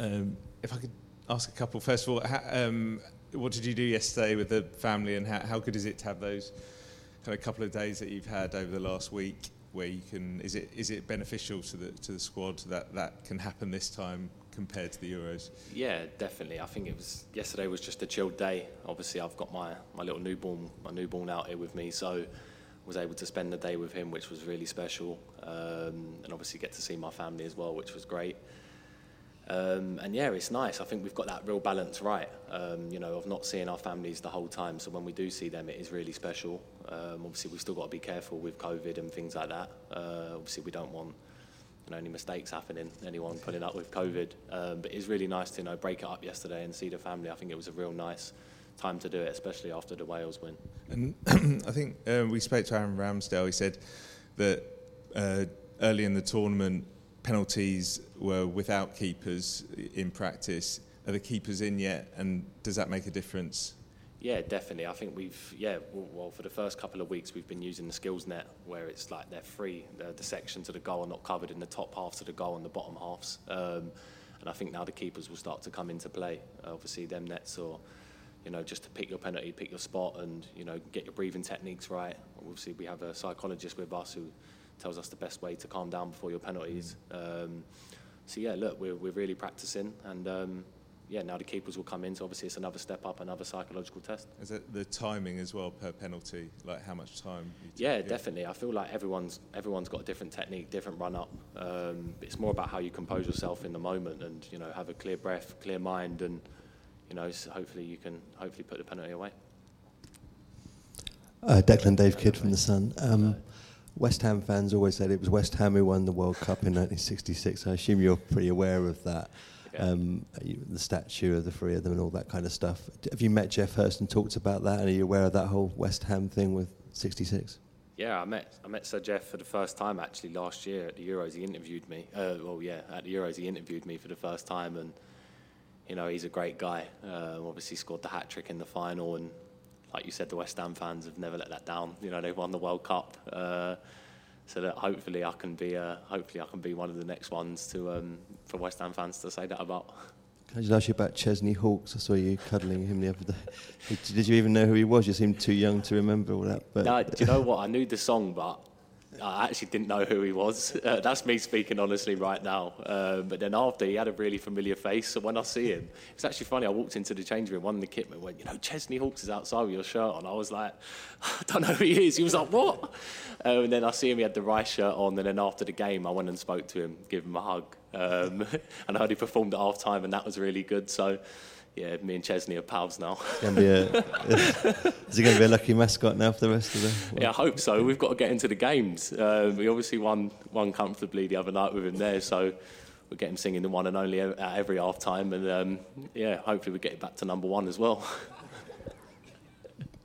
Um, if I could ask a couple, first of all, how, um, what did you do yesterday with the family, and how, how good is it to have those kind of couple of days that you've had over the last week, where you can? Is it is it beneficial to the to the squad that that can happen this time compared to the Euros? Yeah, definitely. I think it was yesterday was just a chilled day. Obviously, I've got my my little newborn my newborn out here with me, so was able to spend the day with him, which was really special, um, and obviously get to see my family as well, which was great. Um, and yeah, it's nice. I think we've got that real balance right, um, you know, of not seeing our families the whole time. So when we do see them, it is really special. Um, obviously, we've still got to be careful with COVID and things like that. Uh, obviously, we don't want you know, any mistakes happening, anyone putting up with COVID. Um, but it's really nice to you know break it up yesterday and see the family. I think it was a real nice time to do it, especially after the Wales win. And I think um, we spoke to Aaron Ramsdale. He said that uh, early in the tournament, penalties were without keepers in practice. Are the keepers in yet, and does that make a difference? Yeah, definitely. I think we've yeah. Well, for the first couple of weeks, we've been using the skills net, where it's like they're free. The, the sections of the goal are not covered in the top halves of the goal and the bottom halves. Um, and I think now the keepers will start to come into play. Obviously, them nets or you know just to pick your penalty, pick your spot, and you know get your breathing techniques right. Obviously, we have a psychologist with us who tells us the best way to calm down before your penalties. Um, so yeah, look, we're, we're really practicing, and um, yeah, now the keepers will come in. So obviously, it's another step up, another psychological test. Is it the timing as well per penalty? Like how much time? Yeah, yeah, definitely. I feel like everyone's everyone's got a different technique, different run up. Um, it's more about how you compose yourself in the moment, and you know, have a clear breath, clear mind, and you know, so hopefully you can hopefully put the penalty away. Uh, Declan Dave Kidd from the Sun. Um, West Ham fans always said it was West Ham who won the World Cup in 1966. I assume you're pretty aware of that. Um, the statue of the three of them and all that kind of stuff. Have you met Geoff Hurst and talked about that? And are you aware of that whole West Ham thing with 66? Yeah, I met I met Sir Geoff for the first time actually last year at the Euros. He interviewed me. Uh, well, yeah, at the Euros he interviewed me for the first time, and you know he's a great guy. Uh, obviously scored the hat trick in the final, and like you said, the West Ham fans have never let that down. You know, they've won the World Cup, uh, so that hopefully I can be, uh, hopefully I can be one of the next ones to um, for West Ham fans to say that about. Can I just ask you about Chesney Hawkes? I saw you cuddling him the other day. Did you even know who he was? You seemed too young to remember all that. But no, do you know what? I knew the song, but I actually didn't know who he was. Uh, that's me speaking honestly right now. Um, but then after, he had a really familiar face. So when I see him, it's actually funny. I walked into the change room, one of the kitmen went, You know, Chesney Hawkes is outside with your shirt on. I was like, I don't know who he is. He was like, What? Um, and then I see him, he had the Rice shirt on. And then after the game, I went and spoke to him, gave him a hug. Um, and I heard he performed at half time, and that was really good. So, yeah, me and Chesney are pals now. Gonna be a, is he going to be a lucky mascot now for the rest of the? Yeah, I hope so. We've got to get into the games. Um, we obviously won won comfortably the other night with him there, so we'll get him singing the one and only at every half time, and um, yeah, hopefully we get it back to number one as well.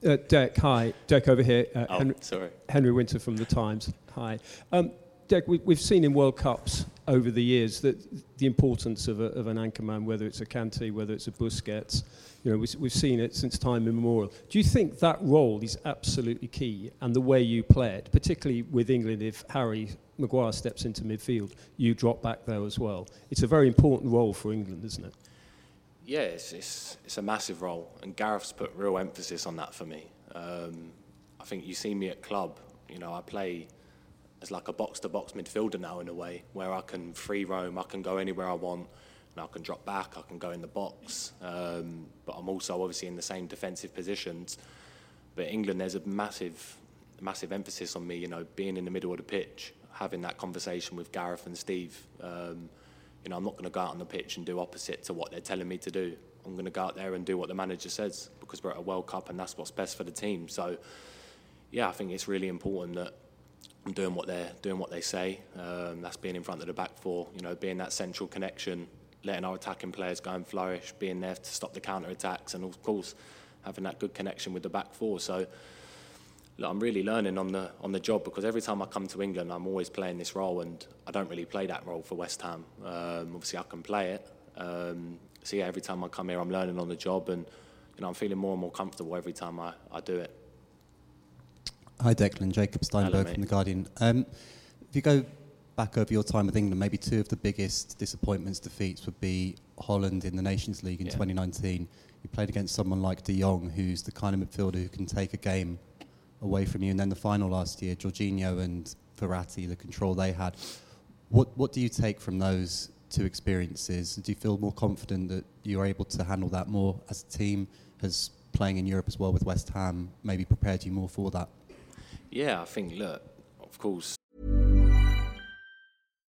Uh, Dec, hi. Dec over here. Uh, oh, Henry, sorry. Henry Winter from The Times. Hi. Um, Dec, we, have seen in World Cups over the years that the importance of, a, of an anchorman, whether it's a Kante, whether it's a Busquets, you know, we, we've seen it since time immemorial. Do you think that role is absolutely key and the way you play it, particularly with England, if Harry Maguire steps into midfield, you drop back there as well? It's a very important role for England, isn't it? Yeah, it's, it's, it's a massive role, and Gareth's put real emphasis on that for me. Um, I think you see me at club, you know, I play as like a box to box midfielder now in a way where I can free roam, I can go anywhere I want, and I can drop back, I can go in the box. Um, but I'm also obviously in the same defensive positions. But England, there's a massive, massive emphasis on me, you know, being in the middle of the pitch, having that conversation with Gareth and Steve. Um, you know, I'm not going to go out on the pitch and do opposite to what they're telling me to do. I'm going to go out there and do what the manager says because we're at a World Cup and that's what's best for the team. So, yeah, I think it's really important that doing what they're doing what they say. Um, that's being in front of the back four, you know, being that central connection, letting our attacking players go and flourish, being there to stop the counter attacks, and of course having that good connection with the back four. So look, I'm really learning on the on the job because every time I come to England, I'm always playing this role, and I don't really play that role for West Ham. Um, obviously, I can play it. Um, so yeah, every time I come here, I'm learning on the job, and you know, I'm feeling more and more comfortable every time I, I do it. Hi, Declan. Jacob Steinberg from The Guardian. Um, if you go back over your time with England, maybe two of the biggest disappointments, defeats would be Holland in the Nations League in yeah. 2019. You played against someone like De Jong, who's the kind of midfielder who can take a game away from you. And then the final last year, Jorginho and Verratti, the control they had. What, what do you take from those two experiences? Do you feel more confident that you're able to handle that more as a team? Has playing in Europe as well with West Ham maybe prepared you more for that? Yeah, I think, look, of course.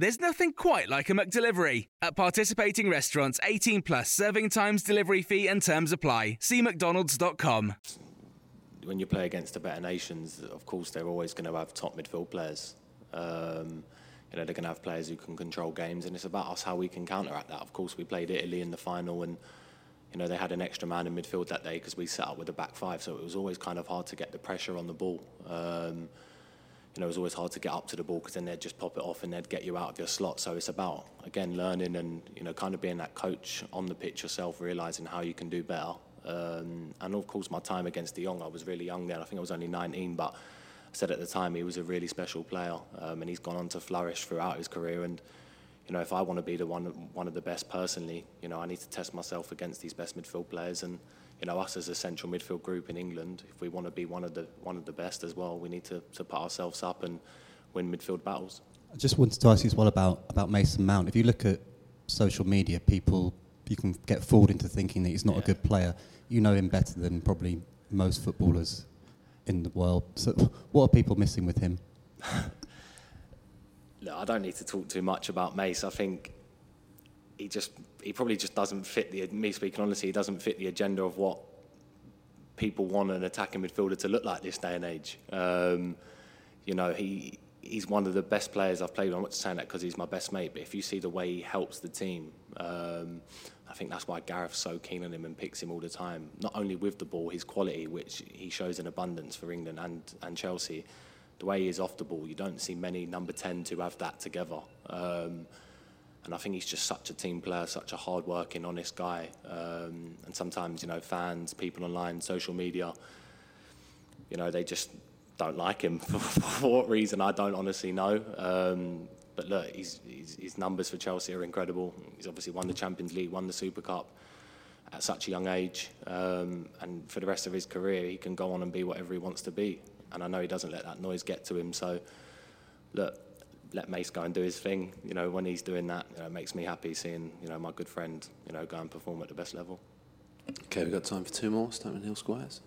There's nothing quite like a McDelivery. At participating restaurants, 18 plus serving times, delivery fee, and terms apply. See McDonald's.com. When you play against the better nations, of course, they're always going to have top midfield players. Um, you know, they're going to have players who can control games, and it's about us how we can counteract that. Of course, we played Italy in the final, and you know they had an extra man in midfield that day because we set up with a back five, so it was always kind of hard to get the pressure on the ball. Um, you know, it was always hard to get up to the ball because then they'd just pop it off and they'd get you out of your slot. So it's about, again, learning and, you know, kind of being that coach on the pitch yourself, realising how you can do better. Um, and of course, my time against De Jong, I was really young then. I think I was only 19, but I said at the time he was a really special player um, and he's gone on to flourish throughout his career. And, you know, if I want to be the one, one of the best personally, you know, I need to test myself against these best midfield players. And, you know, us as a central midfield group in England, if we want to be one of the one of the best as well, we need to, to put ourselves up and win midfield battles. I just wanted to ask you as well about, about Mason Mount. If you look at social media, people you can get fooled into thinking that he's not yeah. a good player. You know him better than probably most footballers in the world. So, what are people missing with him? I don't need to talk too much about Mace. I think he just he probably just doesn't fit the me speaking honestly. He doesn't fit the agenda of what people want an attacking midfielder to look like this day and age. Um, you know, he he's one of the best players I've played with. I'm not saying that because he's my best mate, but if you see the way he helps the team, um, I think that's why Gareth's so keen on him and picks him all the time. Not only with the ball, his quality, which he shows in abundance for England and, and Chelsea, the way he is off the ball, you don't see many number 10 to have that together. Um, and I think he's just such a team player, such a hard-working, honest guy. Um, and sometimes, you know, fans, people online, social media, you know, they just don't like him for, what reason I don't honestly know. Um, but look, he's, he's, his numbers for Chelsea are incredible. He's obviously won the Champions League, won the Super Cup at such a young age, um, and for the rest of his career, he can go on and be whatever he wants to be. And I know he doesn't let that noise get to him. So, look, let Mace go and do his thing. You know, when he's doing that, you know, it makes me happy seeing you know my good friend, you know, go and perform at the best level. Okay, we've got time for two more. Starting with Neil Squires.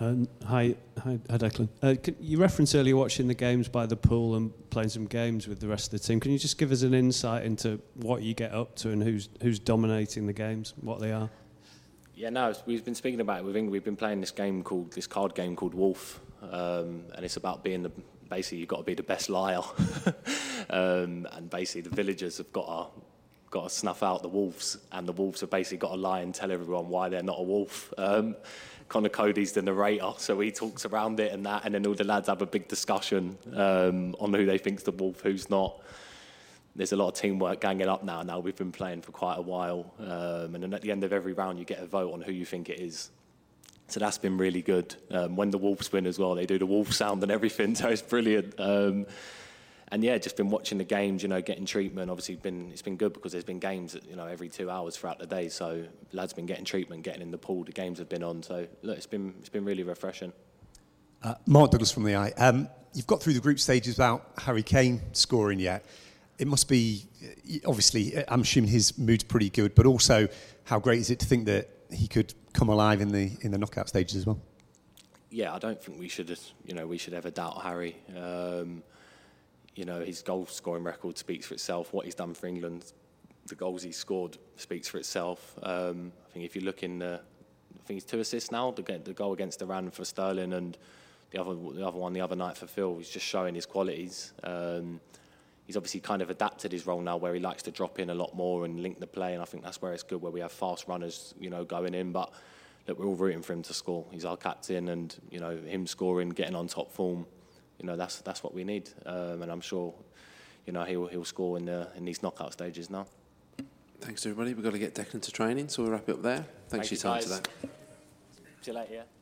Uh, hi, hi, hi, Declan. Uh, can, you referenced earlier watching the games by the pool and playing some games with the rest of the team. Can you just give us an insight into what you get up to and who's who's dominating the games, what they are? Yeah, no, we've been speaking about it with England. We've been playing this game called this card game called Wolf, um, and it's about being the basically you've got to be the best liar, um, and basically the villagers have got to got to snuff out the wolves, and the wolves have basically got to lie and tell everyone why they're not a wolf. Um, Conor Coady's the narrator, so he talks around it and that, and then all the lads have a big discussion um, on who they think's the wolf, who's not. There's a lot of teamwork ganging up now. Now we've been playing for quite a while, um, and then at the end of every round, you get a vote on who you think it is. So that's been really good. Um, when the Wolves win as well, they do the wolf sound and everything, so it's brilliant. Um, and yeah, just been watching the games, you know, getting treatment. Obviously, been it's been good because there's been games, you know, every two hours throughout the day. So lads been getting treatment, getting in the pool. The games have been on. So look, it's been it's been really refreshing. Uh, Mark Douglas from the Eye. Um, you've got through the group stages without Harry Kane scoring yet. It must be obviously. I'm assuming his mood's pretty good, but also how great is it to think that he could come alive in the in the knockout stages as well? Yeah, I don't think we should, you know, we should ever doubt Harry. Um, you know, his goal scoring record speaks for itself. What he's done for England, the goals he's scored speaks for itself. Um, I think if you look in the, I think he's two assists now. The, the goal against Iran for Sterling and the other the other one the other night for Phil. He's just showing his qualities. Um, he's obviously kind of adapted his role now, where he likes to drop in a lot more and link the play. And I think that's where it's good, where we have fast runners, you know, going in. But look, we're all rooting for him to score. He's our captain, and you know, him scoring, getting on top form you know that's that's what we need, um, and I'm sure, you know, he'll he'll score in the in these knockout stages now. Thanks everybody. We've got to get Declan to training, so we'll wrap it up there. Thanks Thank for your time guys. today. See you later. Yeah.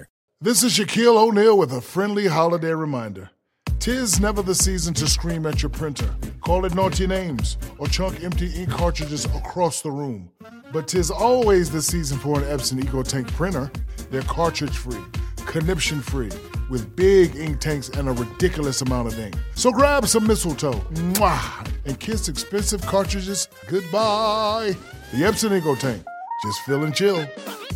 This is Shaquille O'Neal with a friendly holiday reminder. Tis never the season to scream at your printer, call it naughty names, or chunk empty ink cartridges across the room. But tis always the season for an Epson EcoTank printer. They're cartridge free, conniption free, with big ink tanks and a ridiculous amount of ink. So grab some mistletoe, mwah, and kiss expensive cartridges goodbye. The Epson EcoTank, just fill and chill.